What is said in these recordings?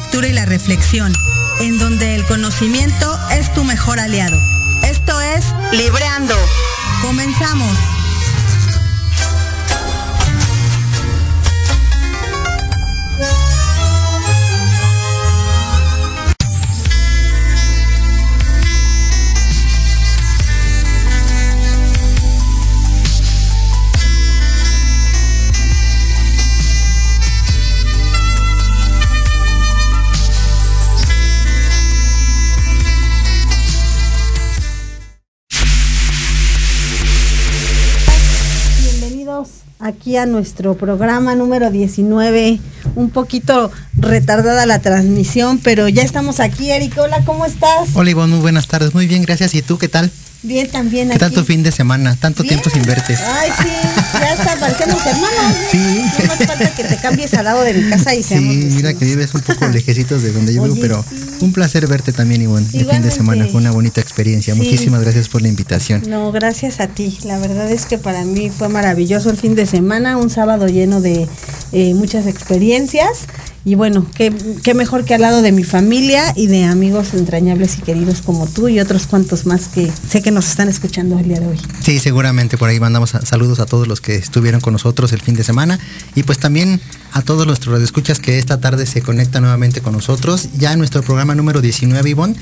lectura y la reflexión, en donde el conocimiento es tu mejor aliado. Esto es Libreando. Comenzamos. Aquí a nuestro programa número 19. Un poquito retardada la transmisión, pero ya estamos aquí, Eric. Hola, ¿cómo estás? Hola Ivonne, muy buenas tardes. Muy bien, gracias. ¿Y tú qué tal? Bien, también ¿Qué aquí. tu fin de semana? Tanto Bien. tiempo sin verte. Ay, sí, ya está, parecemos hermanos. ¿no? Sí. No más falta que te cambies al lado de mi casa y Sí, seamos mira vecinos. que vives un poco lejecitos de donde yo vivo, pero sí. un placer verte también, Ivonne. El fin de semana fue una bonita experiencia. Sí. Muchísimas gracias por la invitación. No, gracias a ti. La verdad es que para mí fue maravilloso el fin de semana, un sábado lleno de eh, muchas experiencias. Y bueno, qué, qué mejor que al lado de mi familia y de amigos entrañables y queridos como tú y otros cuantos más que sé que nos están escuchando el día de hoy. Sí, seguramente por ahí mandamos saludos a todos los que estuvieron con nosotros el fin de semana y pues también a todos nuestros radioescuchas que esta tarde se conectan nuevamente con nosotros ya en nuestro programa número 19, Ivonne.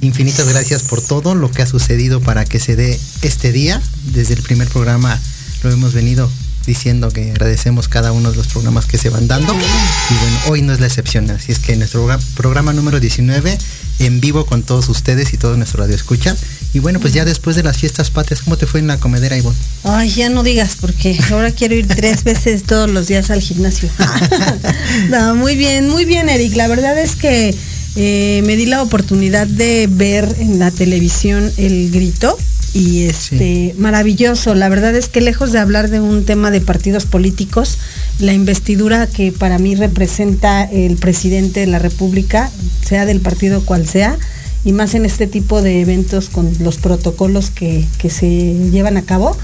Infinitas gracias por todo lo que ha sucedido para que se dé este día. Desde el primer programa lo hemos venido diciendo que agradecemos cada uno de los programas que se van dando. Y bueno, hoy no es la excepción. Así es que nuestro progra- programa número 19 en vivo con todos ustedes y todo nuestro radio escucha. Y bueno, pues ya después de las fiestas patrias, ¿cómo te fue en la comedera, Ivonne? Ay, ya no digas porque ahora quiero ir tres veces todos los días al gimnasio. muy bien, muy bien, Eric. La verdad es que eh, me di la oportunidad de ver en la televisión el grito y este maravilloso. La verdad es que lejos de hablar de un tema de partidos políticos, la investidura que para mí representa el presidente de la República, sea del partido cual sea, y más en este tipo de eventos con los protocolos que, que se llevan a cabo.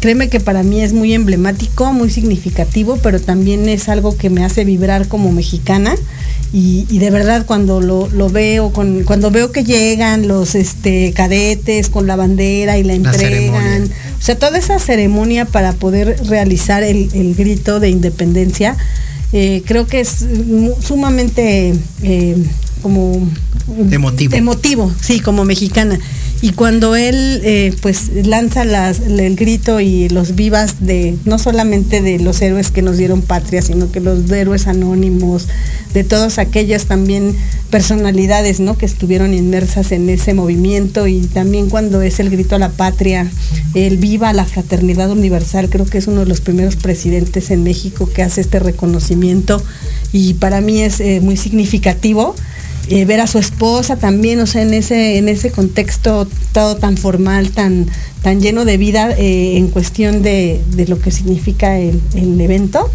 Créeme que para mí es muy emblemático, muy significativo, pero también es algo que me hace vibrar como mexicana. Y, y de verdad cuando lo, lo veo, con, cuando veo que llegan los este, cadetes con la bandera y la entregan, o sea, toda esa ceremonia para poder realizar el, el grito de independencia, eh, creo que es mu- sumamente eh, como Emotivo. emotivo, sí, como mexicana. Y cuando él eh, pues lanza el grito y los vivas de no solamente de los héroes que nos dieron patria, sino que los héroes anónimos, de todas aquellas también personalidades ¿no? que estuvieron inmersas en ese movimiento y también cuando es el grito a la patria, el viva la fraternidad universal, creo que es uno de los primeros presidentes en México que hace este reconocimiento y para mí es eh, muy significativo eh, ver a su esposa también, o sea, en ese, en ese contexto todo tan formal, tan, tan lleno de vida eh, en cuestión de, de lo que significa el, el evento,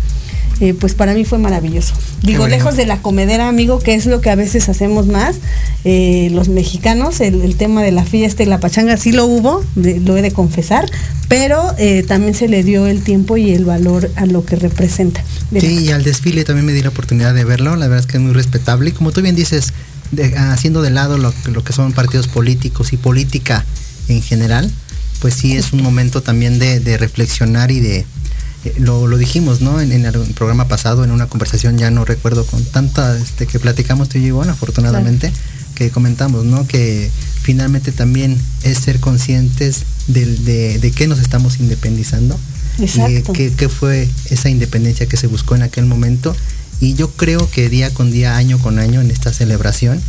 eh, pues para mí fue maravilloso. Digo, bueno. lejos de la comedera, amigo, que es lo que a veces hacemos más, eh, los mexicanos, el, el tema de la fiesta y la pachanga sí lo hubo, de- lo he de confesar, pero eh, también se le dio el tiempo y el valor a lo que representa. Sí, y al desfile también me di la oportunidad de verlo. La verdad es que es muy respetable. Y como tú bien dices, de- haciendo de lado lo, que- lo que son partidos políticos y política en general, pues sí es un momento también de, de reflexionar y de... eh, Lo, lo dijimos, ¿no? En, en el programa pasado, en una conversación, ya no recuerdo con tanta este, que platicamos tú y yo, afortunadamente, que comentamos, ¿no? Que finalmente también es ser conscientes del- de, de qué nos estamos independizando Exacto. y qué, qué fue esa independencia que se buscó en aquel momento. Y yo creo que día con día, año con año, en esta celebración,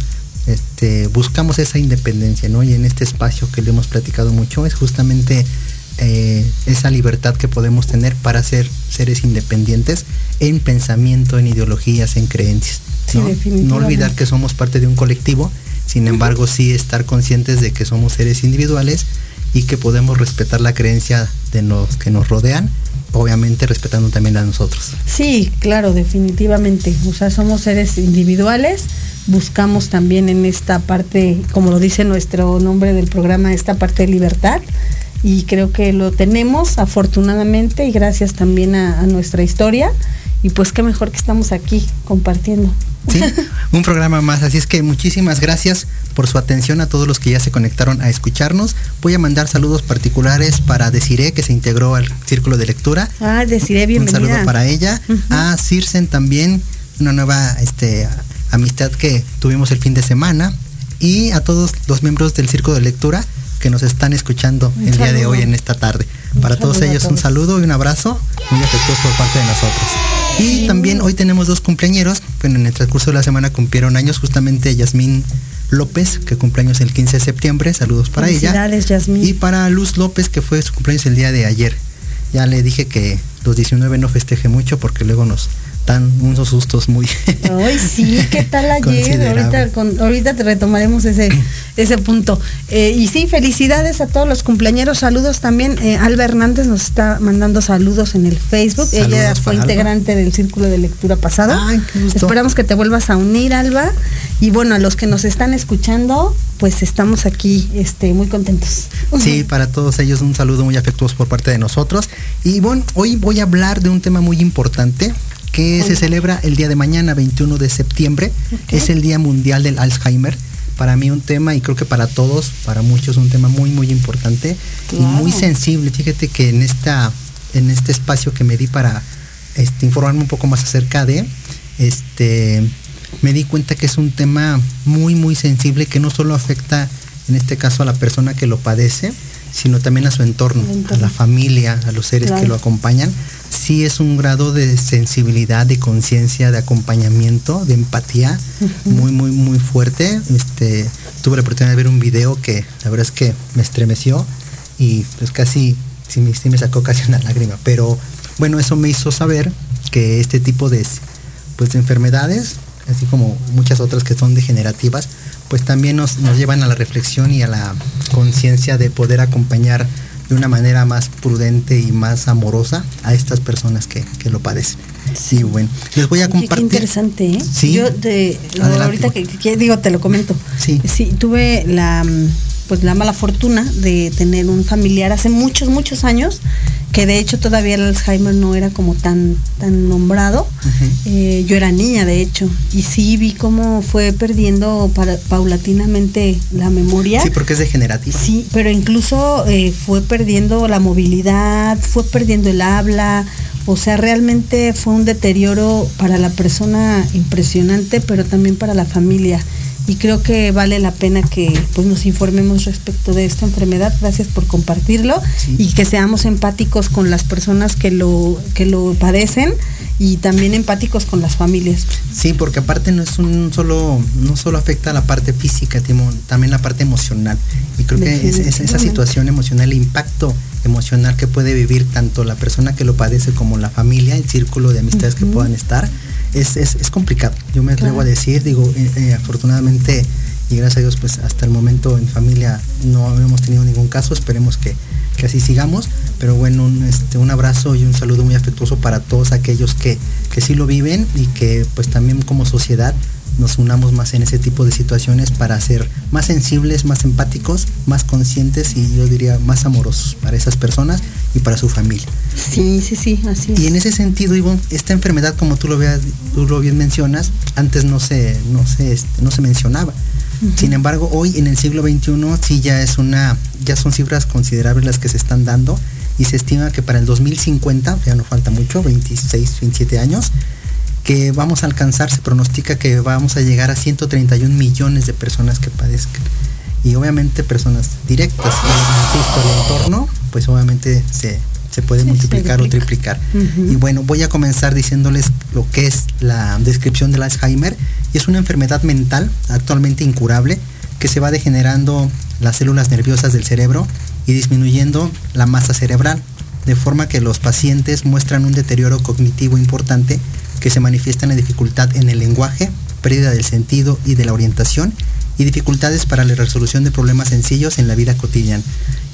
este, buscamos esa independencia, ¿no? Y en este espacio que le hemos platicado mucho es justamente eh, esa libertad que podemos tener para ser seres independientes en pensamiento, en ideologías, en creencias. Sí, ¿no? no olvidar que somos parte de un colectivo Sin embargo, sí estar conscientes de que somos seres individuales y que podemos respetar la creencia de los que nos rodean, obviamente respetando también a nosotros. Sí, claro, definitivamente. O sea, somos seres individuales, buscamos también en esta parte, como lo dice nuestro nombre del programa, esta parte de libertad. Y creo que lo tenemos afortunadamente y gracias también a, a nuestra historia. Y pues qué mejor que estamos aquí compartiendo. Sí, un programa más. Así es que muchísimas gracias por su atención a todos los que ya se conectaron a escucharnos. Voy a mandar saludos particulares para Desiree, que se integró al círculo de lectura. Ah, Desiree, bienvenida. Un saludo para ella. Uh -huh. A Circen también, una nueva este, amistad que tuvimos el fin de semana. Y a todos los miembros del círculo de lectura que nos están escuchando un el saludo. día de hoy en esta tarde. Un Para todos ellos todos. un saludo y un abrazo muy afectuoso por parte de nosotros. Y también hoy tenemos dos cumpleaños, bueno, en el transcurso de la semana cumplieron años justamente Yasmín López, que cumpleaños el 15 de septiembre, saludos para ella. Yasmín. Y para Luz López, que fue su cumpleaños el día de ayer. Ya le dije que los 19 no festeje mucho porque luego nos dan unos sustos muy. Ay, sí, ¿qué tal ayer? ahorita, con, ahorita te retomaremos ese, ese punto. Eh, y sí, felicidades a todos los cumpleaños. Saludos también. Eh, Alba Hernández nos está mandando saludos en el Facebook. Saludos Ella fue integrante Alba. del círculo de lectura pasado. Ay, qué gusto. Esperamos que te vuelvas a unir, Alba. Y bueno, a los que nos están escuchando, pues estamos aquí este, muy contentos. Sí, para todos ellos un saludo muy afectuoso por parte de nosotros. Y bueno, hoy voy a hablar de un tema muy importante que se celebra el día de mañana, 21 de septiembre. Okay. Es el Día Mundial del Alzheimer. Para mí un tema, y creo que para todos, para muchos, un tema muy, muy importante claro. y muy sensible. Fíjate que en, esta, en este espacio que me di para este, informarme un poco más acerca de, este, me di cuenta que es un tema muy, muy sensible que no solo afecta, en este caso, a la persona que lo padece, sino también a su entorno, entorno. a la familia, a los seres claro. que lo acompañan. Sí es un grado de sensibilidad, de conciencia, de acompañamiento, de empatía uh -huh. muy, muy, muy fuerte. Este, tuve la oportunidad de ver un video que la verdad es que me estremeció y pues casi, sí me, sí me sacó casi una lágrima. Pero bueno, eso me hizo saber que este tipo de, pues, de enfermedades, así como muchas otras que son degenerativas, pues también nos, nos llevan a la reflexión y a la conciencia de poder acompañar de una manera más prudente y más amorosa a estas personas que, que lo padecen. Sí, bueno, les voy a compartir. Qué interesante, ¿eh? Sí. Yo te, ahorita que, que, digo, te lo comento. Sí. Sí, tuve la pues la mala fortuna de tener un familiar hace muchos, muchos años, que de hecho todavía el Alzheimer no era como tan, tan nombrado. Uh -huh. eh, yo era niña, de hecho, y sí vi cómo fue perdiendo para, paulatinamente la memoria. Sí, porque es degenerativo. Sí, pero incluso eh, fue perdiendo la movilidad, fue perdiendo el habla. O sea, realmente fue un deterioro para la persona impresionante, pero también para la familia y creo que vale la pena que pues nos informemos respecto de esta enfermedad. Gracias por compartirlo sí. y que seamos empáticos con las personas que lo que lo padecen y también empáticos con las familias. Sí, porque aparte no es un solo no solo afecta a la parte física, también la parte emocional. Y creo que es, es esa situación emocional, el impacto emocional que puede vivir tanto la persona que lo padece como la familia, el círculo de amistades uh -huh. que puedan estar es, es, es, complicado. Yo me atrevo claro. a decir, digo, eh, eh, afortunadamente y gracias a Dios, pues hasta el momento en familia no hemos tenido ningún caso, esperemos que, que así sigamos, pero bueno, un, este, un abrazo y un saludo muy afectuoso para todos aquellos que, que sí lo viven y que pues también como sociedad nos unamos más en ese tipo de situaciones para ser más sensibles, más empáticos, más conscientes y yo diría más amorosos para esas personas y para su familia. Sí, sí, sí, así es. Y en ese sentido, Ivonne, esta enfermedad, como tú lo veas, tú lo bien mencionas, antes no se, no se, este, no se mencionaba. Uh -huh. Sin embargo, hoy en el siglo XXI sí ya es una, ya son cifras considerables las que se están dando y se estima que para el 2050, ya no falta mucho, 26, 27 años, que vamos a alcanzar, se pronostica que vamos a llegar a 131 millones de personas que padezcan. Y obviamente personas directas, y el entorno, pues obviamente se, se puede sí, multiplicar se o triplicar. Uh -huh. Y bueno, voy a comenzar diciéndoles lo que es la descripción del Alzheimer. Y es una enfermedad mental actualmente incurable que se va degenerando las células nerviosas del cerebro y disminuyendo la masa cerebral, de forma que los pacientes muestran un deterioro cognitivo importante que se manifiesta en la dificultad en el lenguaje, pérdida del sentido y de la orientación y dificultades para la resolución de problemas sencillos en la vida cotidiana.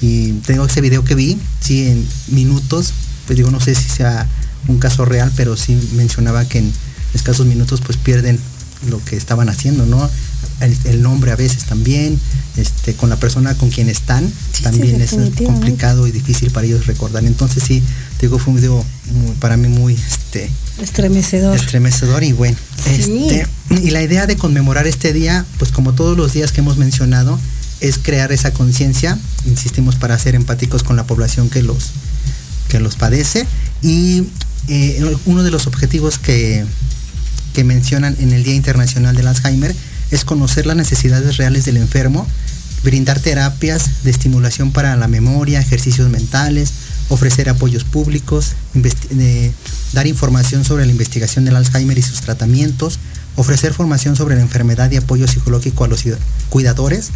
Y tengo ese video que vi, sí, en minutos, pues digo, no sé si sea un caso real, pero sí mencionaba que en escasos minutos pues pierden lo que estaban haciendo, ¿no? El, nombre a veces también, este, con la persona con quien están, también es complicado y difícil para ellos recordar. Entonces sí, digo, fue un video para mí muy este, estremecedor. Estremecedor y bueno. Este, y la idea de conmemorar este día, pues como todos los días que hemos mencionado, es crear esa conciencia, insistimos, para ser empáticos con la población que los, que los padece. Y eh, uno de los objetivos que, que mencionan en el Día Internacional del Alzheimer es conocer las necesidades reales del enfermo, brindar terapias de estimulación para la memoria, ejercicios mentales, ofrecer apoyos públicos, dar información sobre la investigación del Alzheimer y sus tratamientos, ofrecer formación sobre la enfermedad y apoyo psicológico a los cuidadores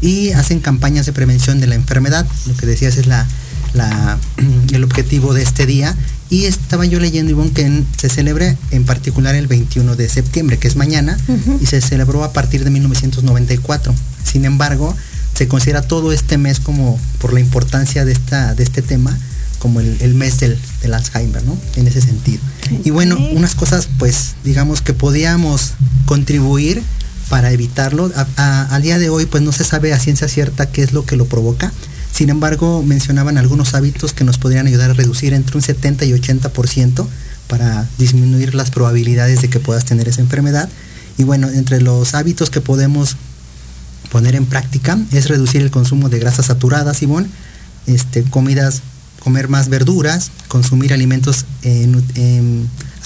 y hacen campañas de prevención de la enfermedad. Lo que decías es la, el objetivo de este día y estaba yo leyendo, Ivonne, que se celebra en particular el 21 de septiembre, que es mañana, y se celebró a partir de 1994. Sin embargo, se considera todo este mes como, por la importancia de, esta, de este tema, como el, mes del, Alzheimer, ¿no? En ese sentido. Y bueno, unas cosas, pues, digamos que podíamos contribuir para evitarlo. al día de hoy, pues no se sabe a ciencia cierta qué es lo que lo provoca sin embargo, mencionaban algunos hábitos que nos podrían ayudar a reducir entre un 70 y 80% para disminuir las probabilidades de que puedas tener esa enfermedad. Y bueno, entre los hábitos que podemos poner en práctica es reducir el consumo de grasas saturadas, Ivonne, este, comidas, comer más verduras, consumir alimentos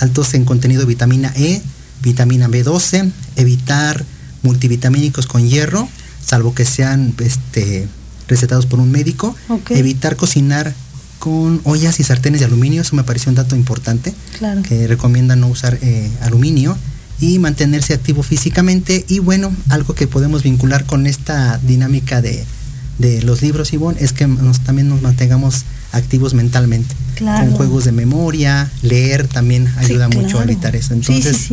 altos en contenido de vitamina E, vitamina B12, evitar multivitamínicos con hierro, salvo que sean este, recetados por un médico. Evitar cocinar con ollas y sartenes de aluminio, eso me pareció un dato importante, que recomienda no usar eh, aluminio y mantenerse activo físicamente. Y bueno, algo que podemos vincular con esta dinámica de, los libros, Ivonne, es que también nos mantengamos activos mentalmente. Con juegos de memoria, leer también ayuda mucho a evitar eso. Entonces,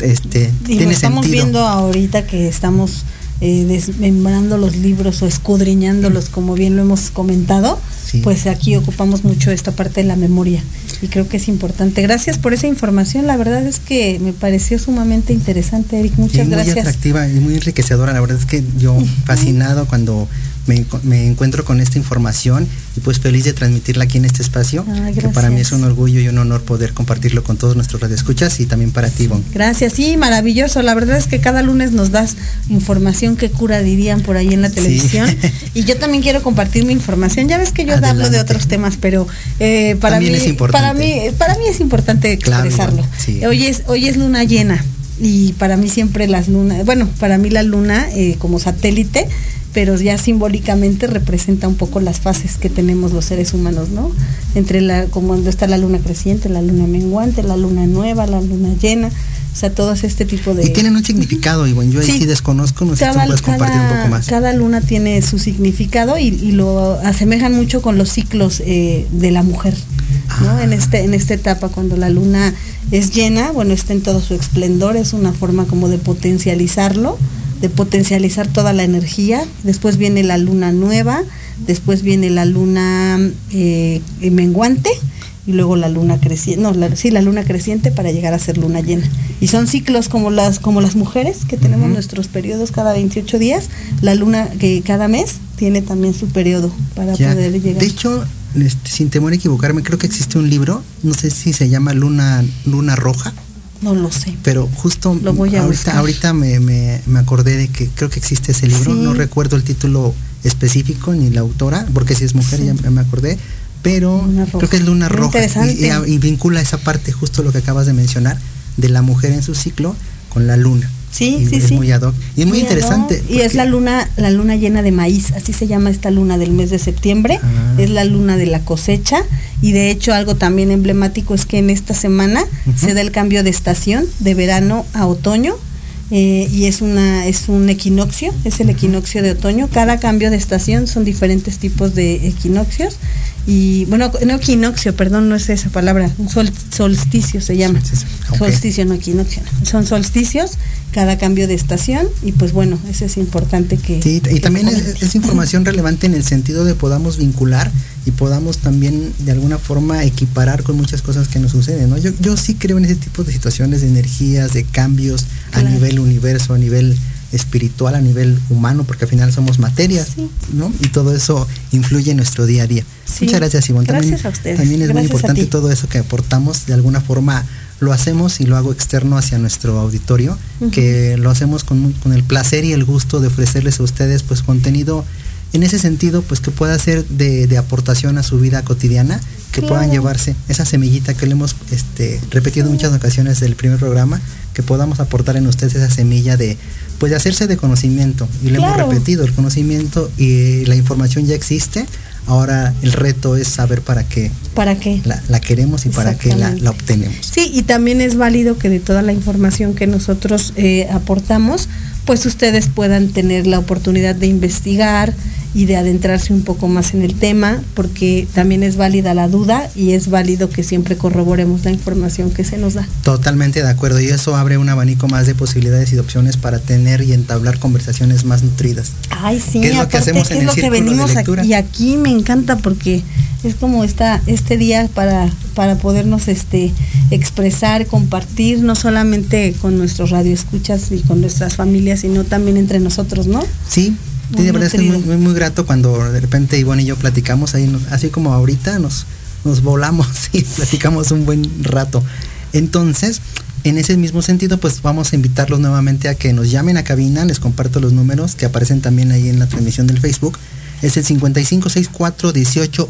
este, tiene estamos viendo ahorita que estamos eh, desmembrando los libros o escudriñándolos, como bien lo hemos comentado, pues aquí ocupamos mucho esta parte de la memoria. Y creo que es importante. Gracias por esa información, la verdad es que me pareció sumamente interesante, Eric, muchas gracias. Muy atractiva y muy enriquecedora, la verdad es que yo fascinado cuando me, encuentro con esta información y pues feliz de transmitirla aquí en este espacio, ah, que para mí es un orgullo y un honor poder compartirlo con todos nuestros radioescuchas y también para ti, Bon. Gracias, sí, maravilloso. La verdad es que cada lunes nos das información que cura, dirían por ahí en la televisión. y yo también quiero compartir mi información. Ya ves que yo hablo de otros temas, pero eh, para, mí, es para mí para mí es importante expresarlo. Hoy es hoy es luna llena y para mí siempre las lunas, bueno, para mí la luna eh, como satélite pero ya simbólicamente representa un poco las fases que tenemos los seres humanos, ¿no? Entre la, como está la luna creciente, la luna menguante, la luna nueva, la luna llena, o sea, todos este tipo de... Y tienen un significado, y bueno, yo ahí sí, desconozco, no sé si puedes compartir un poco más. Cada luna tiene su significado y, lo asemejan mucho con los ciclos eh, de la mujer, ¿no? Ah. En, este, en esta etapa, cuando la luna es llena, bueno, está en todo su esplendor, es una forma como de potencializarlo, de potencializar toda la energía. Después viene la luna nueva, después viene la luna eh, menguante y luego la luna creciente, no, sí, la luna creciente para llegar a ser luna llena. Y son ciclos como las, como las mujeres, que tenemos nuestros periodos cada 28 días, la luna que cada mes tiene también su periodo para poder llegar. De hecho, este, sin temor a equivocarme, creo que existe un libro, no sé si se llama Luna, Luna Roja, no lo sé. Pero justo ahorita, ahorita me, me, acordé de que creo que existe ese libro. No recuerdo el título específico ni la autora, porque si es mujer ya me acordé. Pero creo que es Luna Roja. Y, vincula esa parte, justo lo que acabas de mencionar, de la mujer en su ciclo con la luna. Sí, sí, es sí. muy ad hoc. Y es muy, interesante. Y es la luna, la luna llena de maíz, así se llama esta luna del mes de septiembre. Ah. Es la luna de la cosecha. Y de hecho, algo también emblemático es que en esta semana se da el cambio de estación, de verano a otoño. Eh, y es una es un equinoccio, es el equinoccio de otoño. Cada cambio de estación son diferentes tipos de equinoccios y bueno, no equinoccio, perdón, no es esa palabra, un sol, solsticio se llama. Solsticio, no equinoccio, son solsticios cada cambio de estación y pues bueno, eso es importante que... Sí, y también es, información relevante en el sentido de podamos vincular y podamos también de alguna forma equiparar con muchas cosas que nos suceden, ¿no? Yo, yo sí creo en ese tipo de situaciones, de energías, de cambios a nivel universo, a nivel espiritual, a nivel humano, porque al final somos materias, ¿no? Y todo eso influye en nuestro día a día. Muchas gracias, Ivonne. También, a ustedes. también es muy importante todo eso que aportamos, de alguna forma lo hacemos y lo hago externo hacia nuestro auditorio, que lo hacemos con, con, el placer y el gusto de ofrecerles a ustedes pues contenido en ese sentido pues que pueda ser de, de aportación a su vida cotidiana, que puedan llevarse esa semillita que le hemos este, repetido muchas ocasiones del primer programa, que podamos aportar en ustedes esa semilla de pues de hacerse de conocimiento. Y le hemos repetido el conocimiento y la información ya existe Ahora el reto es saber para qué. ¿Para qué? La, queremos y para qué la, obtenemos. Sí, y también es válido que de toda la información que nosotros eh, aportamos, pues ustedes puedan tener la oportunidad de investigar, y de adentrarse un poco más en el tema, porque también es válida la duda y es válido que siempre corroboremos la información que se nos da. Totalmente de acuerdo, y eso abre un abanico más de posibilidades y de opciones para tener y entablar conversaciones más nutridas. Ay, sí, es lo que hacemos en es lo que venimos y aquí me encanta porque es como esta, este día para, para podernos este, expresar, compartir, no solamente con nuestros radioescuchas y con nuestras familias, sino también entre nosotros, ¿no? Sí, Sí, de verdad es muy, muy, grato cuando de repente Ivonne y yo platicamos ahí, así como ahorita nos, nos volamos y platicamos un buen rato. Entonces, en ese mismo sentido, pues vamos a invitarlos nuevamente a que nos llamen a cabina, les comparto los números que aparecen también ahí en la transmisión del Facebook. Es el 5564 18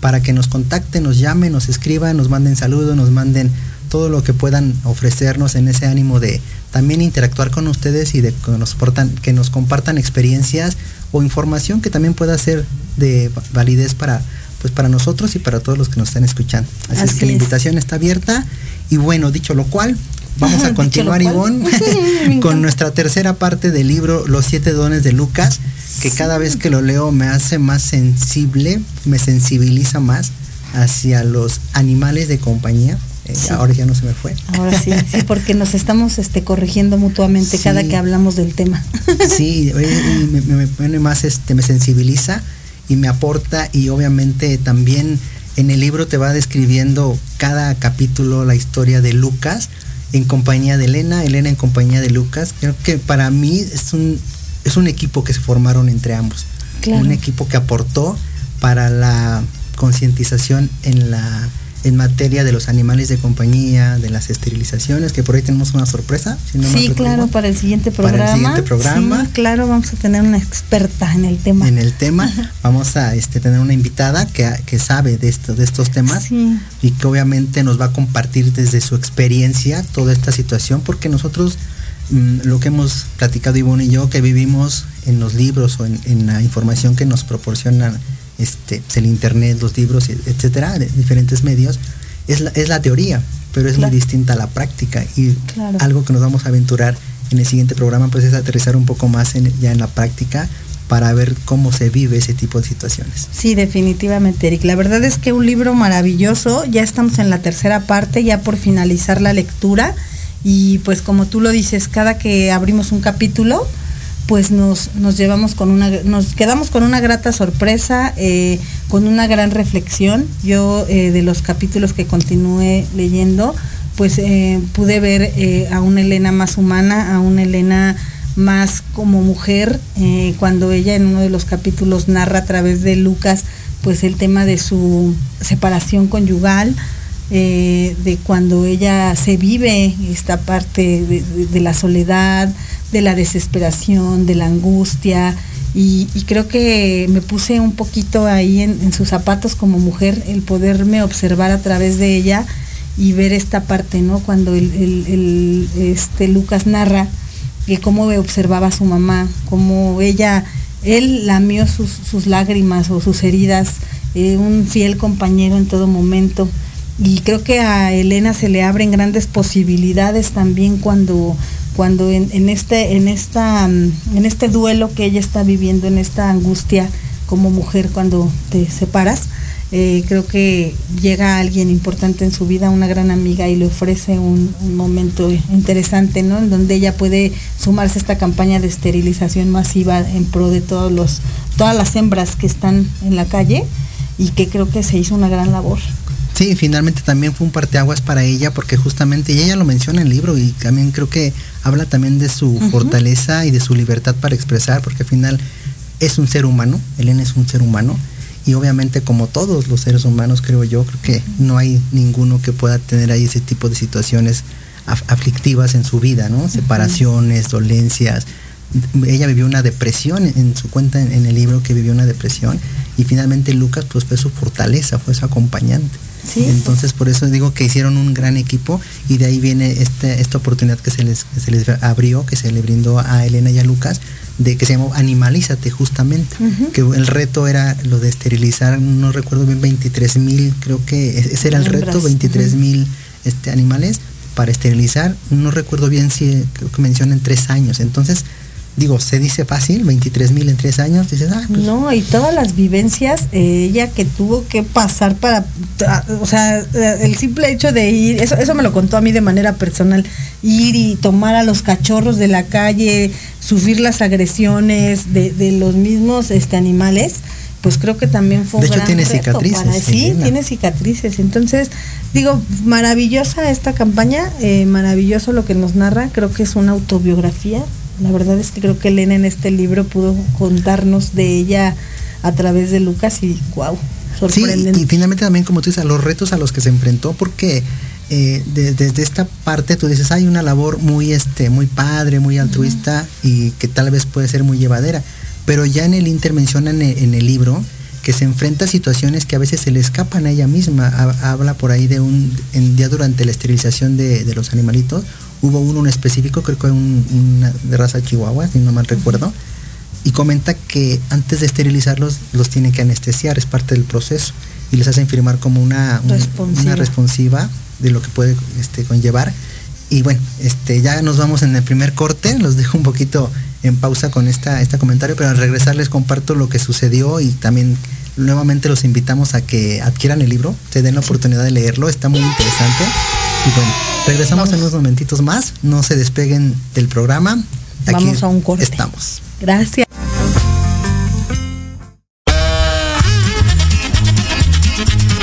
para que nos contacten, nos llamen, nos escriban, nos manden saludos, nos manden todo lo que puedan ofrecernos en ese ánimo de también interactuar con ustedes y de que nos, que nos compartan experiencias o información que también pueda ser de validez para, pues para nosotros y para todos los que nos están escuchando. Así, es que la invitación está abierta. Y bueno, dicho lo cual, vamos a continuar, Ivonne, con nuestra tercera parte del libro Los siete dones de Lucas, que cada vez que lo leo me hace más sensible, me sensibiliza más hacia los animales de compañía eh, ahora ya no se me fue. Ahora sí, sí, porque nos estamos este, corrigiendo mutuamente cada que hablamos del tema. Sí, me, me, pone más, este, me sensibiliza y me aporta y obviamente también en el libro te va describiendo cada capítulo la historia de Lucas en compañía de Elena, Elena en compañía de Lucas. Creo que para mí es un, es un equipo que se formaron entre ambos. Un equipo que aportó para la concientización en la en materia de los animales de compañía, de las esterilizaciones, que por ahí tenemos una sorpresa. sí, claro, para el siguiente programa. Para el siguiente programa. Sí, claro, vamos a tener una experta en el tema. En el tema, vamos a este, tener una invitada que, que sabe de, esto, de estos temas y que obviamente nos va a compartir desde su experiencia toda esta situación, porque nosotros mm, lo que hemos platicado Ivonne y yo, que vivimos en los libros o en, en la información que nos proporcionan este, pues, el internet, los libros, etcétera, de diferentes medios, es la, es la teoría, pero es muy distinta a la práctica. Y algo que nos vamos a aventurar en el siguiente programa, pues es aterrizar un poco más en, ya en la práctica para ver cómo se vive ese tipo de situaciones. Sí, definitivamente, Eric. La verdad es que un libro maravilloso, ya estamos en la tercera parte, ya por finalizar la lectura, y pues como tú lo dices, cada que abrimos un capítulo, pues nos, nos llevamos con una, nos quedamos con una grata sorpresa, eh, con una gran reflexión. Yo eh, de los capítulos que continué leyendo, pues eh, pude ver a una Elena más humana, a una Elena más como mujer, cuando ella en uno de los capítulos narra a través de Lucas, pues el tema de su separación conyugal, de cuando ella se vive esta parte de la soledad, de la desesperación, de la angustia. Y, creo que me puse un poquito ahí en, sus zapatos como mujer, el poderme observar a través de ella y ver esta parte, ¿no? Cuando el, este Lucas narra que cómo observaba a su mamá, cómo ella, él lamió sus, sus lágrimas o sus heridas, eh, un fiel compañero en todo momento. Y creo que a Elena se le abren grandes posibilidades también cuando cuando en, este, en, esta, mm, en este duelo que ella está viviendo, en esta angustia como mujer cuando te separas, eh, creo que llega alguien importante en su vida, una gran amiga, y le ofrece un, momento interesante, ¿no? En donde ella puede sumarse a esta campaña de esterilización masiva en pro de todos los, todas las hembras que están en la calle y que creo que se hizo una gran labor. Sí, finalmente también fue un parteaguas para ella porque justamente y ella lo menciona en el libro y también creo que habla también de su fortaleza y de su libertad para expresar porque al final es un ser humano, Elena es un ser humano y obviamente como todos los seres humanos creo yo, creo que no hay ninguno que pueda tener ahí ese tipo de situaciones aflictivas en su vida, ¿no? Separaciones, dolencias. Ella vivió una depresión en su cuenta en, el libro que vivió una depresión y finalmente Lucas pues fue su fortaleza, fue su acompañante. Entonces por eso digo que hicieron un gran equipo y de ahí viene este, esta oportunidad que se les, se les abrió, que se le brindó a Elena y a Lucas, de que se llamó Animalízate justamente, que el reto era lo de esterilizar, no recuerdo bien, 23 mil, creo que ese era el reto, 23 mil este, animales para esterilizar, no recuerdo bien si creo que mencionan tres años, entonces digo, se dice fácil, 23 mil en tres años, dices, ah, pues No, y todas las vivencias, eh, ella que tuvo que pasar para, o sea, el simple hecho de ir, eso, eso me lo contó a mí de manera personal, ir y tomar a los cachorros de la calle, sufrir las agresiones de, de los mismos este, animales, pues creo que también fue un de hecho, tiene cicatrices. sí, tiene cicatrices. Entonces, digo, maravillosa esta campaña, eh, maravilloso lo que nos narra, creo que es una autobiografía la verdad es que creo que Elena en este libro pudo contarnos de ella a través de Lucas y wow, sorprendente. Sí, y finalmente también como tú dices, a los retos a los que se enfrentó, porque eh, desde esta parte tú dices, hay una labor muy, este, muy padre, muy altruista y que tal vez puede ser muy llevadera, pero ya en el Inter mencionan en, el libro que se enfrenta a situaciones que a veces se le escapan a ella misma. Habla por ahí de un, en, ya durante la esterilización de, de los animalitos, Hubo uno en específico, creo que un, de raza chihuahua, si no mal recuerdo, y comenta que antes de esterilizarlos los tiene que anestesiar, es parte del proceso, y les hacen firmar como una, responsiva. una responsiva de lo que puede este, conllevar. Y bueno, este, ya nos vamos en el primer corte, los dejo un poquito en pausa con esta, este comentario, pero al regresar les comparto lo que sucedió y también nuevamente los invitamos a que adquieran el libro, se den la oportunidad de leerlo, está muy interesante. Y bueno, regresamos en unos momentitos más. No se despeguen del programa. Aquí Vamos a un corte. Estamos. Gracias.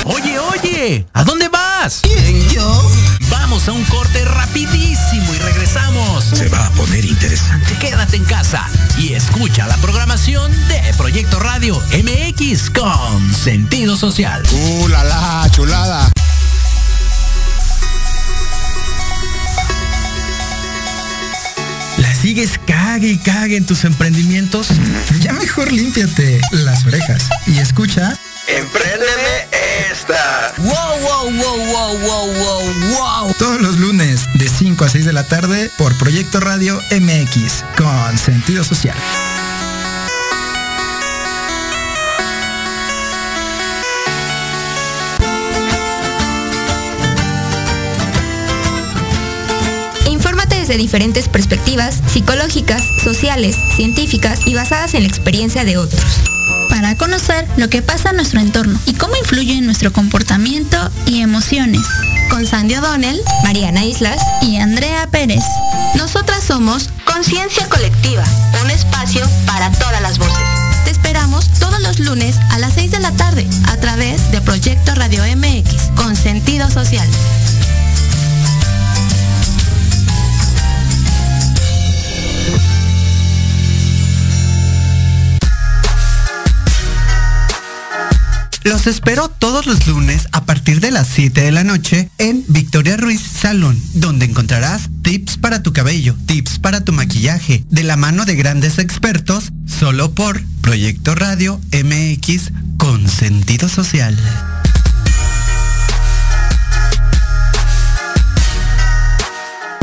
Oye, oye, ¿a dónde vas? ¿Quién, yo? Vamos a un corte rapidísimo y regresamos. Se va a poner interesante. Quédate en casa y escucha la programación de Proyecto Radio MX con sentido social. ¡Uh, la, la chulada! ¿Sigues cague y cague en tus emprendimientos? Ya mejor límpiate las orejas y escucha. ¡Empréndeme esta! ¡Wow, wow, wow, wow, wow, wow, wow! Todos los lunes de 5 a 6 de la tarde por Proyecto Radio MX con sentido social. De diferentes perspectivas psicológicas, sociales, científicas y basadas en la experiencia de otros. Para conocer lo que pasa en nuestro entorno y cómo influye en nuestro comportamiento y emociones. Con Sandy O'Donnell, Mariana Islas y Andrea Pérez. Nosotras somos Conciencia Colectiva, un espacio para todas las voces. Te esperamos todos los lunes a las 6 de la tarde a través de Proyecto Radio MX con sentido social. Los espero todos los lunes a partir de las 7 de la noche en Victoria Ruiz Salón, donde encontrarás tips para tu cabello, tips para tu maquillaje, de la mano de grandes expertos, solo por Proyecto Radio MX con sentido social.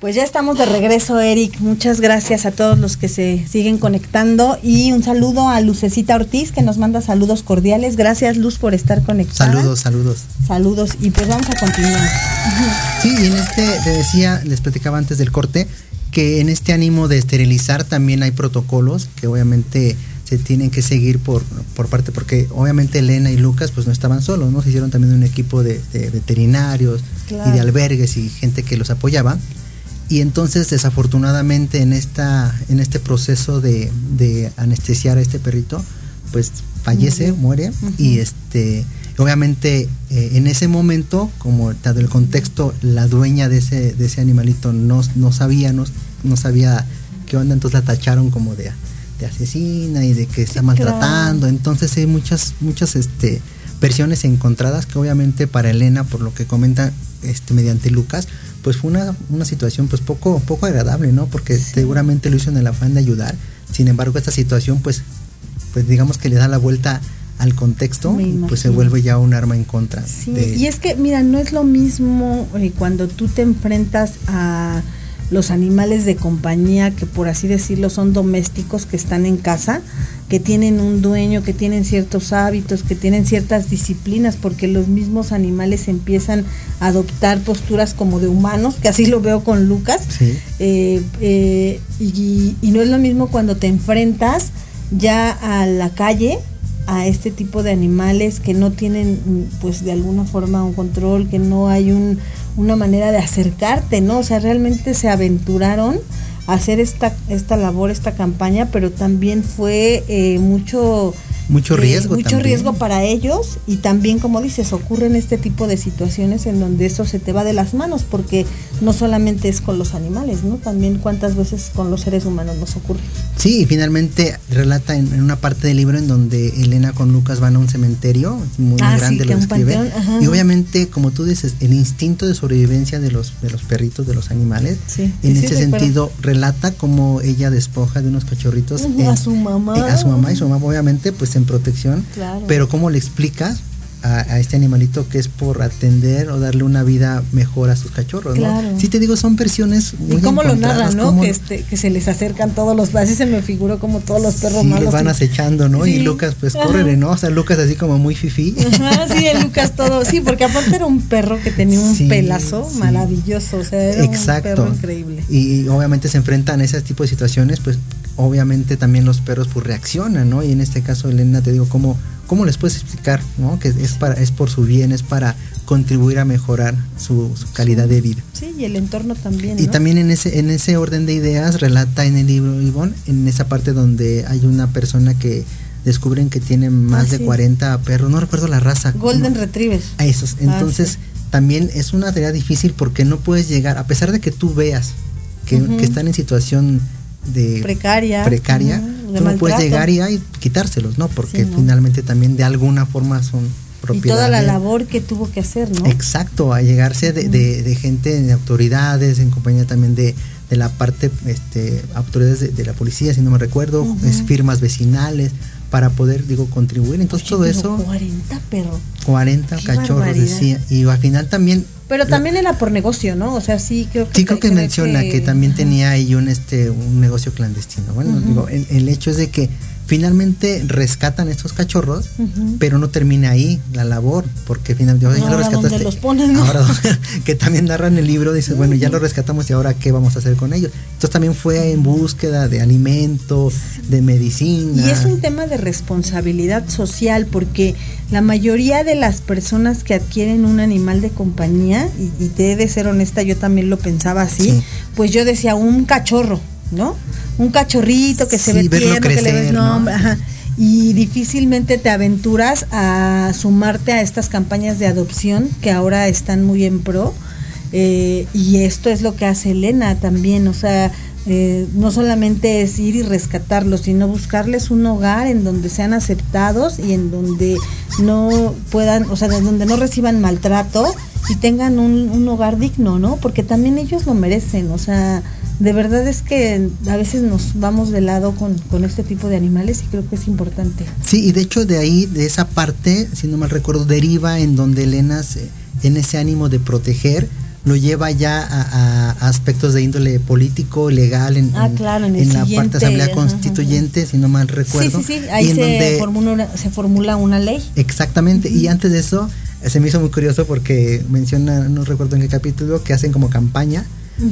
Pues ya estamos de regreso, Eric. Muchas gracias a todos los que se siguen conectando y un saludo a Lucecita Ortiz que nos manda saludos cordiales. Gracias, Luz, por estar conectada. Saludos, saludos. Saludos y pues vamos a continuar. Sí, y en este, te decía, les platicaba antes del corte, que en este ánimo de esterilizar también hay protocolos que obviamente se tienen que seguir por, por parte, porque obviamente Elena y Lucas pues no estaban solos, ¿no? Se hicieron también un equipo de, veterinarios y de albergues y gente que los apoyaba. Y entonces, desafortunadamente, en, esta, en este proceso de, anestesiar a este perrito, pues fallece, muere. Y este, obviamente, eh, en ese momento, como dado el contexto, la dueña de ese, de ese animalito no, no sabía, no, no sabía qué onda, entonces la tacharon como de, de asesina y de que está maltratando. Entonces hay muchas, muchas este, versiones encontradas que obviamente para Elena, por lo que comenta este, mediante Lucas, pues fue una, una situación pues poco, poco agradable, ¿no? Porque seguramente lo hizo en el afán de ayudar. Sin embargo, esta situación pues, pues digamos que le da la vuelta al contexto y pues se vuelve ya un arma en contra. Sí, y es que, mira, no es lo mismo eh, cuando tú te enfrentas a los animales de compañía que por así decirlo son domésticos que están en casa, que tienen un dueño, que tienen ciertos hábitos, que tienen ciertas disciplinas, porque los mismos animales empiezan a adoptar posturas como de humanos, que así lo veo con Lucas, eh, eh, y, y no es lo mismo cuando te enfrentas ya a la calle, a este tipo de animales que no tienen pues de alguna forma un control, que no hay un, una manera de acercarte, ¿no? O sea, realmente se aventuraron hacer esta, esta labor, esta campaña, pero también fue eh, mucho mucho eh, riesgo. mucho riesgo para ellos y también, como dices, ocurren este tipo de situaciones en donde eso se te va de las manos, porque no solamente es con los animales, ¿no? También cuántas veces con los seres humanos nos ocurre. Sí, y finalmente relata en, una parte del libro en donde Elena con Lucas van a un cementerio muy ah, grande, lo describe. Y obviamente, como tú dices, el instinto de sobrevivencia de los, de los perritos, de los animales, en ese sentido relata cómo ella despoja de unos cachorritos a su mamá. a su mamá y su mamá obviamente pues en protección, pero ¿cómo le explicas a, este animalito que es por atender o darle una vida mejor a sus cachorros, ¿no? Sí te digo, son versiones muy ¿Y cómo lo narran, no? Que, este, que se les acercan todos los, así se me figuró como todos los perros sí, malos. van acechando, ¿no? Y Lucas, pues córrele, ¿no? O sea, Lucas así como muy fifí. sí, el Lucas todo, sí, porque aparte era un perro que tenía un pelazo maravilloso, o sea, era Exacto. un perro increíble. Y, y obviamente se enfrentan a ese tipo de situaciones, pues obviamente también los perros pues reaccionan, ¿no? Y en este caso, Elena, te digo, ¿cómo, cómo les puedes explicar, ¿no? Que es, para, es por su bien, es para contribuir a mejorar su, calidad de vida. Sí, y el entorno también. Y también en ese, en ese orden de ideas relata en el libro Ivonne, en esa parte donde hay una persona que descubren que tiene más ah, de 40 perros, no recuerdo la raza. Golden Retrievers. A esos. Ah, Entonces, también es una tarea difícil porque no puedes llegar, a pesar de que tú veas que, que están en situación de precaria, precaria tú no puedes llegar y, quitárselos, ¿no? Porque finalmente también de alguna forma son propiedad. Y toda la labor que tuvo que hacer, ¿no? Exacto, a llegarse de, de, gente, de autoridades, en compañía también de, de la parte, este, autoridades de, la policía, si no me recuerdo, es firmas vecinales, para poder, digo, contribuir. Entonces todo eso... 40 perros. 40 cachorros, decía. Y al final también pero también era por negocio, ¿no? O sea, sí creo que... Sí, creo que menciona que, también tenía ahí un, este, un negocio clandestino. Bueno, digo, el, hecho es de que finalmente rescatan estos cachorros, pero no termina ahí la labor, porque finalmente ya lo rescataste. Los ponen, Ahora, que también narran el libro, dice, bueno, ya lo rescatamos y ahora qué vamos a hacer con ellos. Entonces también fue en búsqueda de alimento, de medicina. Y es un tema de responsabilidad social, porque la mayoría de las personas que adquieren un animal de compañía, y, y te he de ser honesta, yo también lo pensaba así, pues yo decía un cachorro, ¿no? un cachorrito que se ve tierno, que le ves nombre, y difícilmente te aventuras a sumarte a estas campañas de adopción que ahora están muy en pro. Eh, y esto es lo que hace Elena también, o sea, eh, no solamente es ir y rescatarlos, sino buscarles un hogar en donde sean aceptados y en donde no puedan, o sea, donde no reciban maltrato y tengan un, un hogar digno, ¿no? Porque también ellos lo merecen, o sea, de verdad es que a veces nos vamos de lado con, este tipo de animales y creo que es importante. Sí, y de hecho de ahí, de esa parte, si no mal recuerdo, deriva en donde Elena, en ese ánimo de proteger, lo lleva ya a, aspectos de índole político, legal, en, ah, en, la parte de Asamblea Constituyente, si no mal recuerdo. Sí, sí, sí, ahí se, formula una, se formula una ley. Exactamente, y antes de eso se me hizo muy curioso porque menciona, no recuerdo en qué capítulo, que hacen como campaña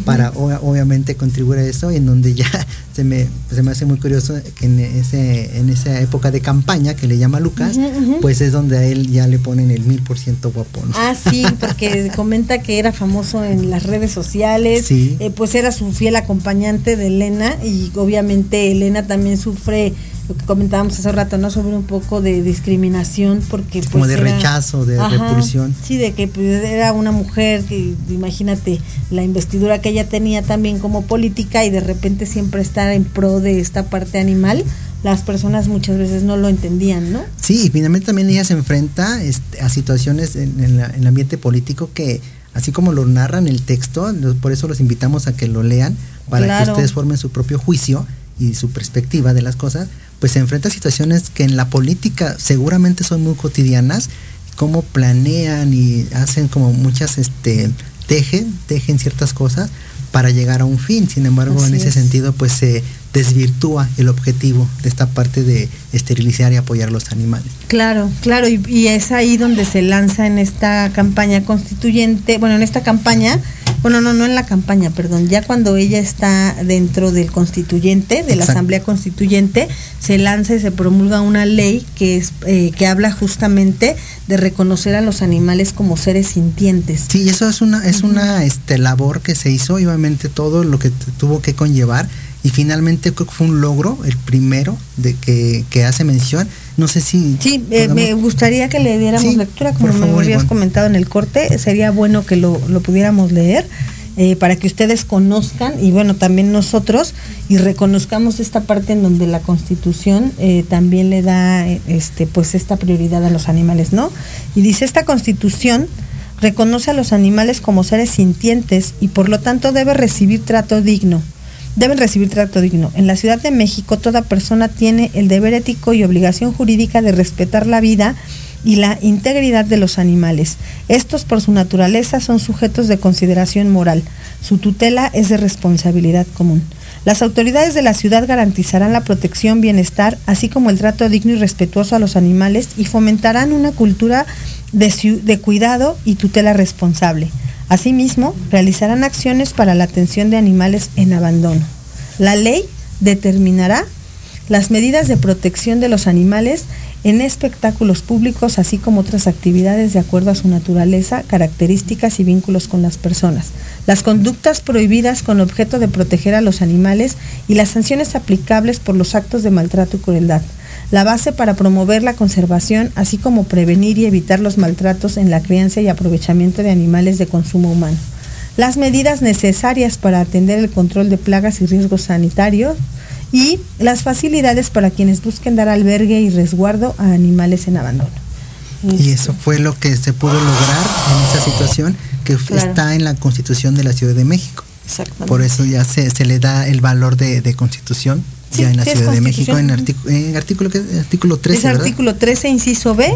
para obviamente contribuir a eso, en donde ya se me, se me hace muy curioso que en, ese, en esa época de campaña que le llama Lucas, pues es donde a él ya le ponen el mil por ciento guapo. Ah, sí, porque comenta que era famoso en las redes sociales, eh, pues era su fiel acompañante de Elena y obviamente Elena también sufre lo que comentábamos hace rato, ¿no? Sobre un poco de discriminación, porque... Como pues, de rechazo, de repulsión. Sí, de que pues, era una mujer que, imagínate, la investidura que ella tenía también como política y de repente siempre estar en pro de esta parte animal, las personas muchas veces no lo entendían, ¿no? Sí, y finalmente también ella se enfrenta este, a situaciones en, el ambiente político que, así como lo narran el texto, por eso los invitamos a que lo lean, para que ustedes formen su propio juicio y su perspectiva de las cosas, pues se enfrenta a situaciones que en la política seguramente son muy cotidianas, cómo planean y hacen como muchas, este, tejen, tejen ciertas cosas para llegar a un fin. Sin embargo, en ese sentido, pues se desvirtúa el objetivo de esta parte de esterilizar y apoyar los animales. Claro, claro, y, y, es ahí donde se lanza en esta campaña constituyente, bueno, en esta campaña bueno, no, no en la campaña, perdón, ya cuando ella está dentro del constituyente, de la Asamblea Constituyente, se lanza y se promulga una ley que, es, eh, que habla justamente de reconocer a los animales como seres sintientes. Sí, eso es una, es una este, labor que se hizo, obviamente todo lo que tuvo que conllevar y finalmente creo que fue un logro, el primero de que, que hace mención. No sé si... Sí, eh, me gustaría que le diéramos lectura, como me habías comentado en el corte, sería bueno que lo, lo pudiéramos leer. Eh, para que ustedes conozcan y bueno, también nosotros y reconozcamos esta parte en donde la Constitución eh, también le da este pues esta prioridad a los animales, ¿no? Y dice esta Constitución reconoce a los animales como seres sintientes y por lo tanto debe recibir trato digno deben recibir trato digno. En la Ciudad de México toda persona tiene el deber ético y obligación jurídica de respetar la vida y la integridad de los animales. Estos por su naturaleza son sujetos de consideración moral. Su tutela es de responsabilidad común. Las autoridades de la ciudad garantizarán la protección, bienestar, así como el trato digno y respetuoso a los animales y fomentarán una cultura de, de cuidado y tutela responsable. Asimismo, realizarán acciones para la atención de animales en abandono. La ley determinará las medidas de protección de los animales en espectáculos públicos, así como otras actividades de acuerdo a su naturaleza, características y vínculos con las personas, las conductas prohibidas con objeto de proteger a los animales y las sanciones aplicables por los actos de maltrato y crueldad la base para promover la conservación, así como prevenir y evitar los maltratos en la crianza y aprovechamiento de animales de consumo humano. Las medidas necesarias para atender el control de plagas y riesgos sanitarios y las facilidades para quienes busquen dar albergue y resguardo a animales en abandono. Y eso fue lo que se pudo lograr en esa situación que está en la Constitución de la Ciudad de México. Por eso ya se, le da el valor de constitución ya en la Ciudad de México, en, en artículo, artículo 13. Es artículo 13, inciso B.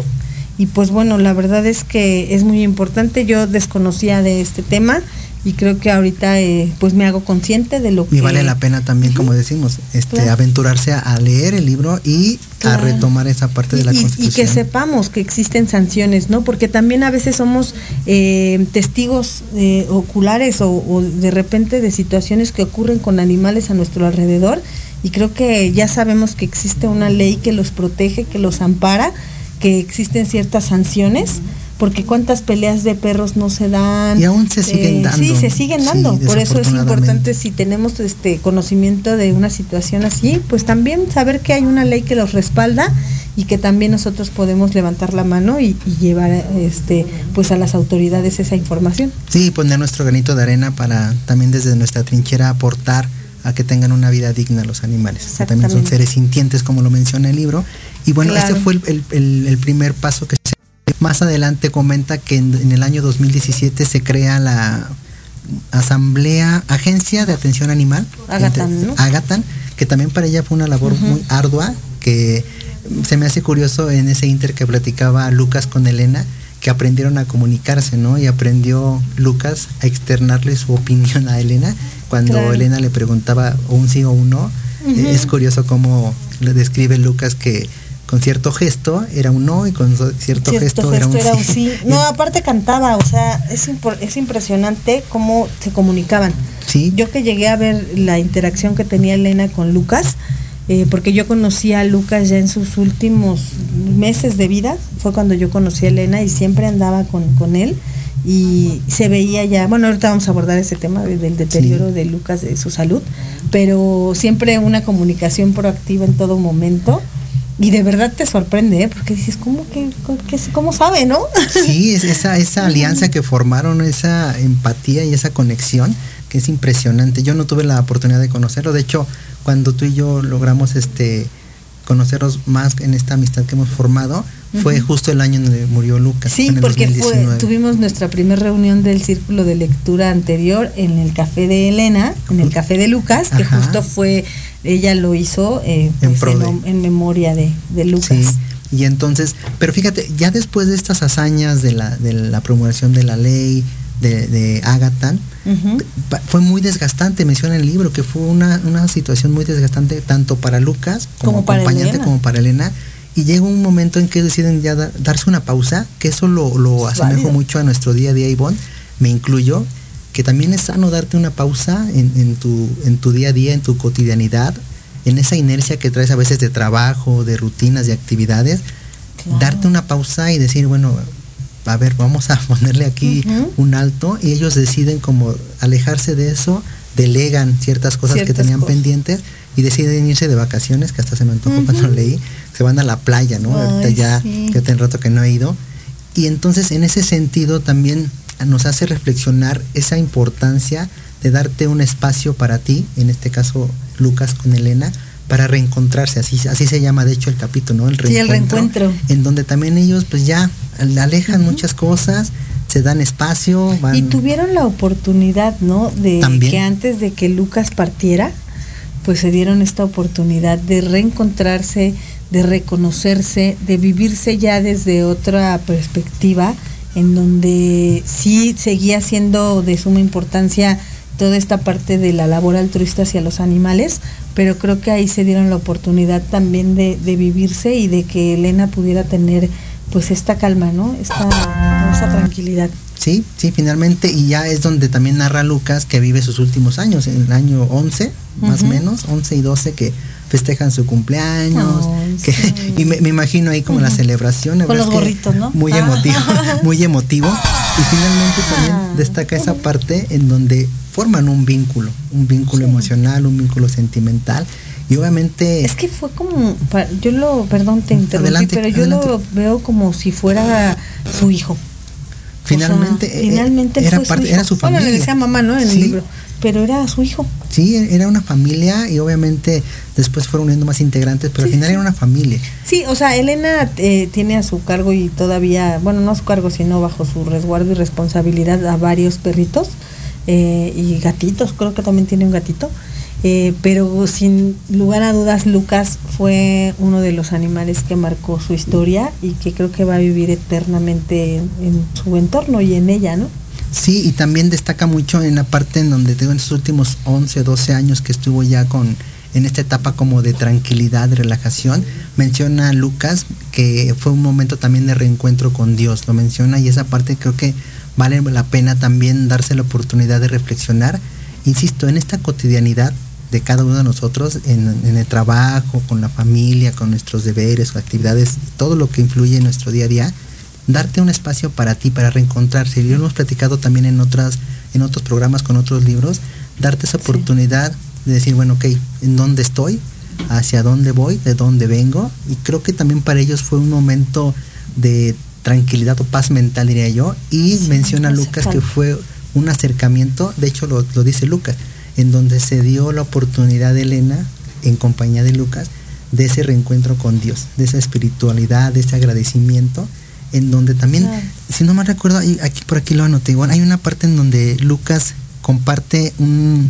Y pues bueno, la verdad es que es muy importante. Yo desconocía de este tema y creo que ahorita eh, pues me hago consciente de lo que... Y vale la pena también, como decimos, este aventurarse a, leer el libro y a retomar esa parte de la Constitución. Y que sepamos que existen sanciones, ¿no? Porque también a veces somos eh, testigos eh, oculares o, o de repente de situaciones que ocurren con animales a nuestro alrededor y creo que ya sabemos que existe una ley que los protege, que los ampara, que existen ciertas sanciones, porque cuántas peleas de perros no se dan. Y aún se siguen eh, dando. Sí, se siguen dando. Por eso es importante si tenemos este conocimiento de una situación así, pues también saber que hay una ley que los respalda y que también nosotros podemos levantar la mano y, y, llevar este pues a las autoridades esa información. Sí, poner nuestro granito de arena para también desde nuestra trinchera aportar a que tengan una vida digna los animales. Que también son seres sintientes, como lo menciona el libro. Y bueno, ese fue el, primer paso que se... Más adelante comenta que en, el año 2017 se crea la Asamblea, Agencia de Atención Animal, Agatan, que también para ella fue una labor muy ardua, que se me hace curioso en ese inter que platicaba Lucas con Elena, que aprendieron a comunicarse, ¿no? Y aprendió Lucas a externarle su opinión a Elena cuando Elena le preguntaba un sí o un no. Es curioso cómo le describe Lucas que con cierto gesto era un no y con cierto, gesto, era un sí. No, aparte cantaba, o sea, es, es impresionante cómo se comunicaban. Sí. Yo que llegué a ver la interacción que tenía Elena con Lucas, eh, porque yo conocí a Lucas ya en sus últimos meses de vida, fue cuando yo conocí a Elena y siempre andaba con, él y se veía ya, bueno, ahorita vamos a abordar ese tema del deterioro de Lucas, de su salud, pero siempre una comunicación proactiva en todo momento y de verdad te sorprende, ¿eh? porque dices, ¿cómo, que, ¿cómo sabe, no? Sí, esa, esa alianza que formaron, esa empatía y esa conexión, que es impresionante. Yo no tuve la oportunidad de conocerlo, de hecho, cuando tú y yo logramos este conocernos más en esta amistad que hemos formado, fue justo el año en donde murió Lucas. Sí, porque tuvimos nuestra primera reunión del círculo de lectura anterior en el café de Elena, en el café de Lucas, que justo fue ella lo hizo eh, pues, en, memoria de, Lucas. Y entonces, pero fíjate, ya después de estas hazañas de la, de la promulgación de la ley de, de Agatha, fue muy desgastante, menciona en el libro, que fue una, una situación muy desgastante tanto para Lucas como, acompañante como para Elena. Y llega un momento en que deciden ya darse una pausa, que eso lo, lo asemejo mucho a nuestro día a día, Ivonne, me incluyo, que también es sano darte una pausa en, tu, en tu día a día, en tu cotidianidad, en esa inercia que traes a veces de trabajo, de rutinas, de actividades, darte una pausa y decir, bueno, a ver, vamos a ponerle aquí un alto y ellos deciden como alejarse de eso, delegan ciertas cosas que tenían pendientes y deciden irse de vacaciones, que hasta se me antojó cuando leí, se van a la playa, ¿no? Ahorita ya, ya tengo rato que no he ido. Y entonces en ese sentido también nos hace reflexionar esa importancia de darte un espacio para ti, en este caso Lucas con Elena, para reencontrarse, así, así se llama de hecho el capítulo, ¿no? El reencuentro, sí, el reencuentro. En donde también ellos pues ya alejan muchas cosas, se dan espacio. Y tuvieron la oportunidad, ¿no? De que antes de que Lucas partiera, pues se dieron esta oportunidad de reencontrarse, de reconocerse, de vivirse ya desde otra perspectiva en donde sí seguía siendo de suma importancia toda esta parte de la labor altruista hacia los animales, pero creo que ahí se dieron la oportunidad también de, vivirse y de que Elena pudiera tener pues esta calma, ¿no? Esta, esta tranquilidad. Sí, sí, finalmente, y ya es donde también narra Lucas que vive sus últimos años, en el año 11, más o menos, 11 y 12, que festejan su cumpleaños. y me, imagino ahí como la celebración. Con los gorritos, ¿no? Muy emotivo, muy emotivo. Y finalmente también ah. destaca esa parte en donde forman un vínculo, un vínculo emocional, un vínculo sentimental. Y obviamente... Es que fue como, yo lo, perdón, te interrumpí, pero yo lo veo como si fuera su hijo. Finalmente, eh, finalmente era, parte, su era su familia. Bueno, le decía mamá, ¿no? En el libro pero era su hijo. Sí, era una familia y obviamente después fueron uniendo más integrantes, pero al final era una familia. Sí, o sea, Elena eh, tiene a su cargo y todavía, bueno, no a su cargo, sino bajo su resguardo y responsabilidad a varios perritos eh, y gatitos, creo que también tiene un gatito. Eh, pero sin lugar a dudas Lucas fue uno de los animales que marcó su historia y que creo que va a vivir eternamente en su entorno y en ella, ¿no? Sí, y también destaca mucho en la parte en donde tengo en estos últimos 11, 12 años que estuvo ya con en esta etapa como de tranquilidad, relajación, menciona Lucas que fue un momento también de reencuentro con Dios, lo menciona y esa parte creo que vale la pena también darse la oportunidad de reflexionar, insisto, en esta cotidianidad de cada uno de nosotros, en, en el trabajo, con la familia, con nuestros deberes, actividades, todo lo que influye en nuestro día a día, darte un espacio para ti, para reencontrarse. Y lo hemos platicado también en otras, en otros programas con otros libros, darte esa oportunidad de decir, bueno, ok, ¿en dónde estoy? ¿Hacia dónde voy? ¿De dónde vengo? Y creo que también para ellos fue un momento de tranquilidad o paz mental, diría yo. Y menciona Lucas que fue un acercamiento, de hecho lo, lo dice Lucas, en donde se dio la oportunidad de Elena, en compañía de Lucas, de ese reencuentro con Dios, de esa espiritualidad, de ese agradecimiento en donde también, si no me recuerdo, aquí por aquí lo anoté igual, hay una parte en donde Lucas comparte un,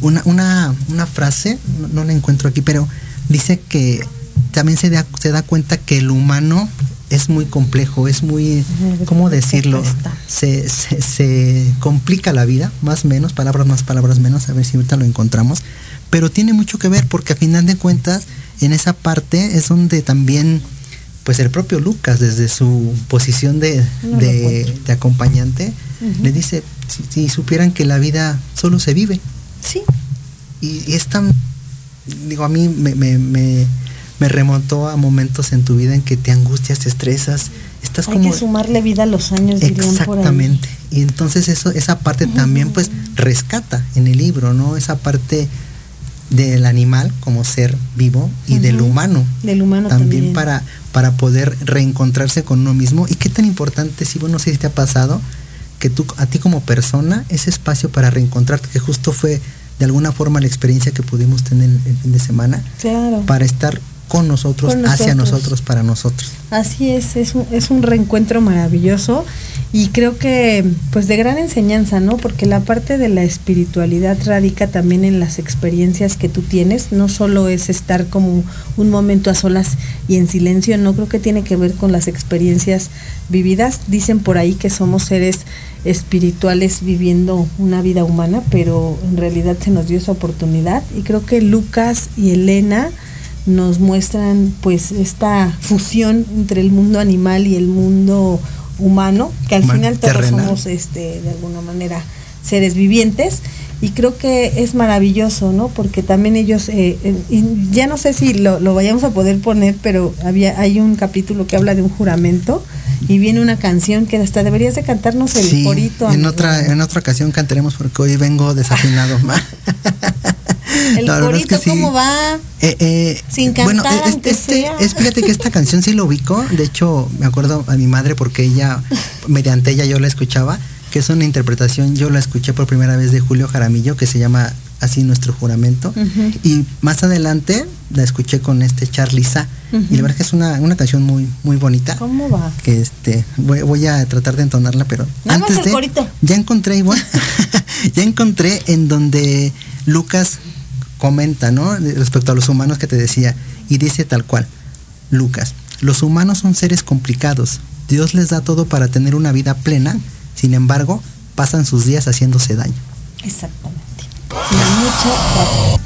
una, una, una frase, no, la encuentro aquí, pero dice que también se da, se da cuenta que el humano es muy complejo, es muy, ¿cómo decirlo? Se, se, complica la vida, más menos, palabras más, palabras menos, a ver si ahorita lo encontramos, pero tiene mucho que ver porque a final de cuentas, en esa parte es donde también, pues el propio Lucas, desde su posición de, de, acompañante, le dice, si, supieran que la vida solo se vive. Sí. Y, es tan, digo, a mí me me remontó a momentos en tu vida en que te angustias, te estresas, estás Hay como... que sumarle vida a los años, Exactamente. Y entonces eso, esa parte también pues rescata en el libro, ¿no? Esa parte del animal como ser vivo y del humano. Del humano también, Para, para poder reencontrarse con uno mismo. Y qué tan importante, si bueno, no sé si te ha pasado, que tú, a ti como persona, ese espacio para reencontrarte, que justo fue de alguna forma la experiencia que pudimos tener el fin de semana, claro. para estar con nosotros, hacia nosotros, para nosotros. Así es, es un, es un reencuentro maravilloso y creo que pues de gran enseñanza, ¿no? Porque la parte de la espiritualidad radica también en las experiencias que tú tienes, no solo es estar como un momento a solas y en silencio, no creo que tiene que ver con las experiencias vividas. Dicen por ahí que somos seres espirituales viviendo una vida humana, pero en realidad se nos dio esa oportunidad y creo que Lucas y Elena nos muestran pues esta fusión entre el mundo animal y el mundo humano, que al final todos somos este de alguna manera seres vivientes y creo que es maravilloso, ¿no? Porque también ellos, eh, ya no sé si lo, vayamos a poder poner, pero había hay un capítulo que habla de un juramento y viene una canción que hasta deberías de cantarnos el sí, corito. En otra, en otra ocasión cantaremos porque hoy vengo desafinado. El corito, ¿cómo va? Eh, eh, Sin cantar, bueno, este, este es, fíjate que esta canción sí lo ubico. De hecho, me acuerdo a mi madre porque ella, mediante ella yo la escuchaba, que es una interpretación, yo la escuché por primera vez de Julio Jaramillo, que se llama así Nuestro Juramento. Y más adelante la escuché con este Charlie Sa. Y la verdad que es una, una, canción muy, muy bonita. ¿Cómo va? Que este, voy, a tratar de entonarla, pero antes de. Ya encontré igual. ya encontré en donde Lucas comenta, ¿no? Respecto a los humanos que te decía, y dice tal cual, Lucas, los humanos son seres complicados, Dios les da todo para tener una vida plena, sin embargo, pasan sus días haciéndose daño. Exactamente. mucho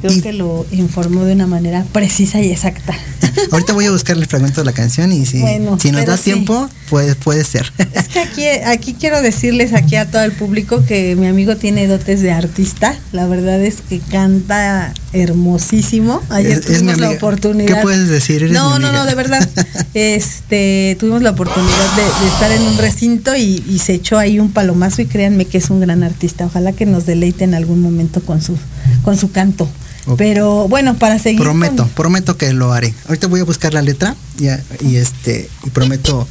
Creo que lo informó de una manera precisa y exacta. Ahorita voy a buscar el fragmento de la canción y si, si nos da tiempo, puede, puede ser. Es que aquí, aquí quiero decirles aquí a todo el público que mi amigo tiene dotes de artista. La verdad es que canta hermosísimo. Ayer tuvimos la oportunidad. ¿Qué puedes decir? no, no, no, de verdad. este, tuvimos la oportunidad de, estar en un recinto y, y se echó ahí un palomazo y créanme que es un gran artista. Ojalá que nos deleite en algún momento con su, con su canto. Pero bueno, para seguir. Prometo, prometo que lo haré. Ahorita voy a buscar la letra y, y este y prometo.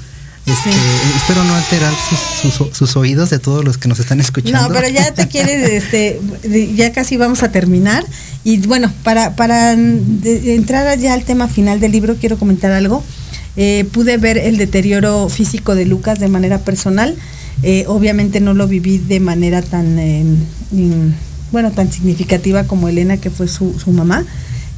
Este, espero no alterar sus, oídos de todos los que nos están escuchando. No, pero ya te quieres, este, ya casi vamos a terminar. Y bueno, para, para entrar ya al tema final del libro, quiero comentar algo. Eh, pude ver el deterioro físico de Lucas de manera personal. Eh, obviamente no lo viví de manera tan eh, bueno, tan significativa como Elena, que fue su, mamá,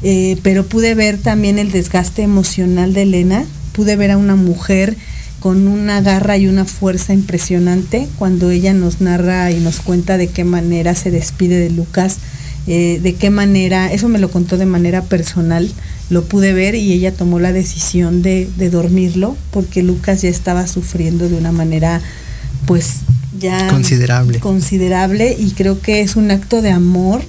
eh, pero pude ver también el desgaste emocional de Elena, pude ver a una mujer con una garra y una fuerza impresionante cuando ella nos narra y nos cuenta de qué manera se despide de Lucas, eh, de qué manera, eso me lo contó de manera personal, lo pude ver y ella tomó la decisión de, de dormirlo porque Lucas ya estaba sufriendo de una manera pues ya considerable. considerable y creo que es un acto de amor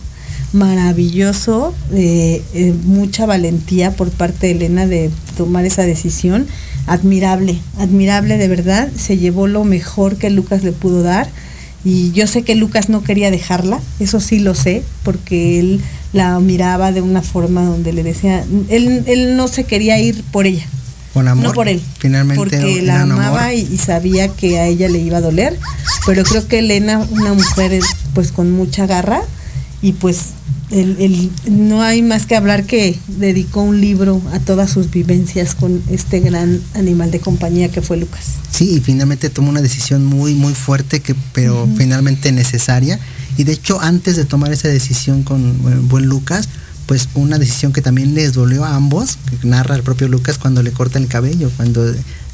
maravilloso, de eh, mucha valentía por parte de Elena de tomar esa decisión, admirable, admirable de verdad, se llevó lo mejor que Lucas le pudo dar y yo sé que Lucas no quería dejarla, eso sí lo sé, porque él la miraba de una forma donde le decía, él, él no se quería ir por ella, no por él. Finalmente. Porque la amaba y, sabía que a ella le iba a doler. Pero creo que Elena, una mujer pues con mucha garra, y pues el, no hay más que hablar que dedicó un libro a todas sus vivencias con este gran animal de compañía que fue Lucas. Sí, y finalmente tomó una decisión muy, muy fuerte, que, pero finalmente necesaria. Y de hecho, antes de tomar esa decisión con buen Lucas, pues una decisión que también les dolió a ambos, que narra el propio Lucas cuando le corta el cabello, cuando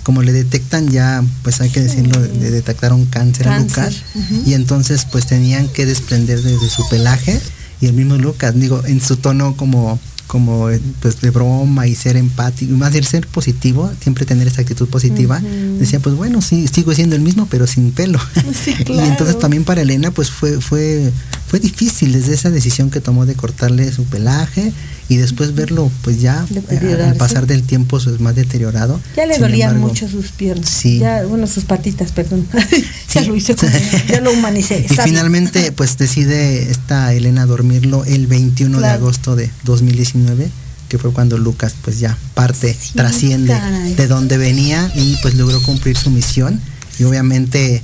como le detectan ya, pues hay que decirlo, le detectaron cáncer, a Lucas y entonces pues tenían que desprender de, de, su pelaje y el mismo Lucas, digo, en su tono como como pues de broma y ser empático, más bien ser positivo, siempre tener esa actitud positiva, decía pues bueno, sí, sigo siendo el mismo pero sin pelo. y entonces también para Elena pues fue, fue, fue difícil desde esa decisión que tomó de cortarle su pelaje y después verlo pues ya al pasar del tiempo es pues, más deteriorado. Ya le dolían mucho sus piernas. Sí. Ya, bueno, sus patitas, perdón. ya lo hice ya lo humanicé. y finalmente pues decide esta Elena dormirlo el 21 de agosto de 2019 que fue cuando Lucas pues ya parte, trasciende de donde venía y pues logró cumplir su misión y obviamente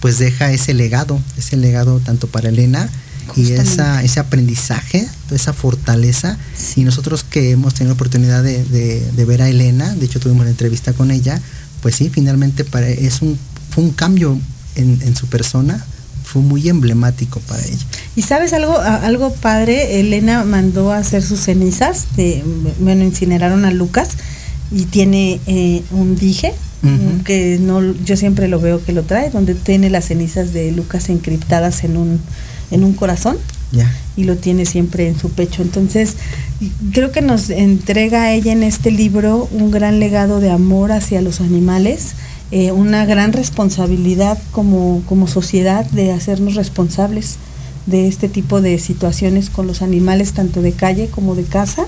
pues deja ese legado, ese legado tanto para Elena y esa, ese aprendizaje, esa fortaleza. Y nosotros que hemos tenido la oportunidad de, ver a Elena, de hecho tuvimos una entrevista con ella, pues sí, finalmente para, es un, fue un cambio en, su persona, fue muy emblemático para ella. Y sabes algo, algo padre, Elena mandó a hacer sus cenizas, de, bueno, incineraron a Lucas y tiene eh, un dije, que no, yo siempre lo veo que lo trae, donde tiene las cenizas de Lucas encriptadas en un en un corazón y lo tiene siempre en su pecho. Entonces, creo que nos entrega ella en este libro un gran legado de amor hacia los animales, eh, una gran responsabilidad como, como sociedad de hacernos responsables de este tipo de situaciones con los animales, tanto de calle como de casa,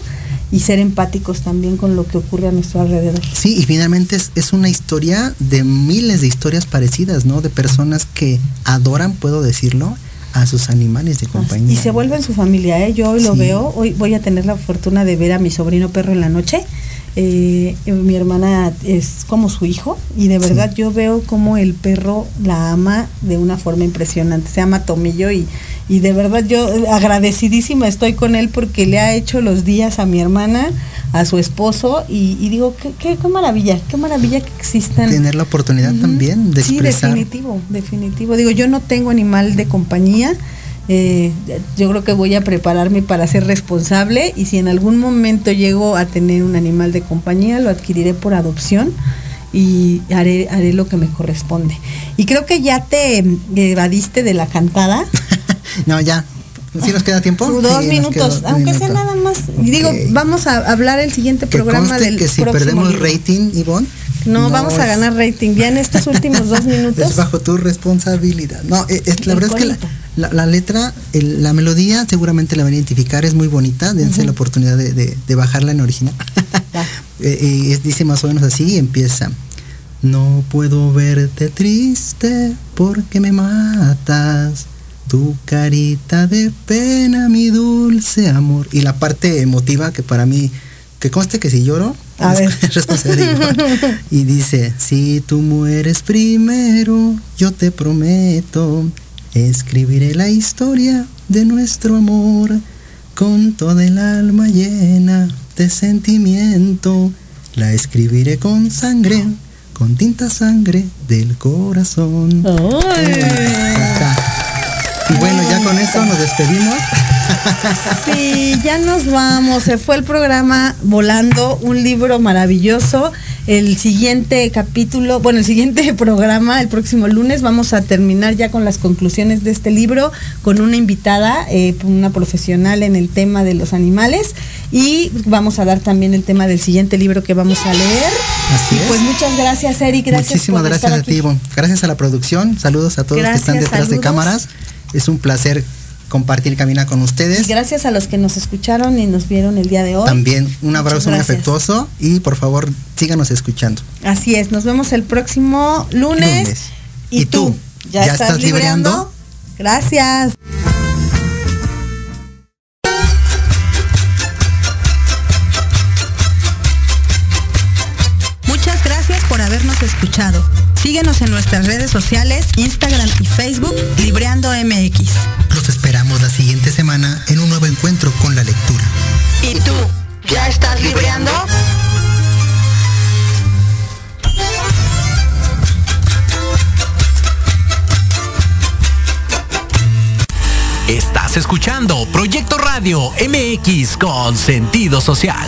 y ser empáticos también con lo que ocurre a nuestro alrededor. Sí, y finalmente es, es, una historia de miles de historias parecidas, ¿no? De personas que adoran, puedo decirlo, a sus animales de compañía. Y se vuelven su familia, ¿eh? Yo hoy lo veo, hoy voy a tener la fortuna de ver a mi sobrino perro en la noche. Eh, mi hermana es como su hijo y de verdad yo veo como el perro la ama de una forma impresionante. Se llama Tomillo y, y de verdad yo agradecidísima estoy con él porque le ha hecho los días a mi hermana a su esposo y, digo, qué, qué, maravilla, qué maravilla que existan. Tener la oportunidad también de sí, definitivo, definitivo. Digo, yo no tengo animal de compañía, eh, yo creo que voy a prepararme para ser responsable y si en algún momento llego a tener un animal de compañía, lo adquiriré por adopción y haré, haré lo que me corresponde. Y creo que ya te evadiste de la cantada. no, ya, ¿Sí nos queda tiempo? Dos minutos, aunque sea nada más. Digo, vamos a hablar el siguiente programa del que si perdemos rating, Ivonne. No, vamos a ganar rating. Ya en estos últimos dos minutos. Es bajo tu responsabilidad. No, eh, es, la verdad es que la, letra, la melodía seguramente la van a identificar, es muy bonita. Dense la oportunidad de, bajarla en original. Eh, dice más o menos así y empieza. No puedo verte triste porque me matas tu carita de pena, mi dulce amor. Y la parte emotiva que para mí, que conste que si lloro, A ver. y dice, si tú mueres primero, yo te prometo, escribiré la historia de nuestro amor con toda el alma llena de sentimiento. La escribiré con sangre, con tinta sangre del corazón. Y bueno, ya con esto nos despedimos. Sí, ya nos vamos. Se fue el programa volando, un libro maravilloso. El siguiente capítulo, bueno, el siguiente programa, el próximo lunes, vamos a terminar ya con las conclusiones de este libro, con una invitada, eh, una profesional en el tema de los animales. Y vamos a dar también el tema del siguiente libro que vamos a leer. Así es. Pues muchas gracias, Eric. Gracias Muchísimas gracias a ti, Gracias a la producción. Saludos a todos los que están detrás de cámaras. Es un placer compartir camina con ustedes. gracias a los que nos escucharon y nos vieron el día de hoy. También un abrazo muy afectuoso y por favor síganos escuchando. Así es, nos vemos el próximo lunes. ¿Y, tú? ¿Ya, estás, libreando? Gracias. Muchas gracias por habernos escuchado. Síguenos en nuestras redes sociales, Instagram y Facebook, Libreando MX. Los esperamos la siguiente semana en un nuevo encuentro con la lectura. ¿Y tú? ¿Ya estás libreando? Estás escuchando Proyecto Radio MX con sentido social.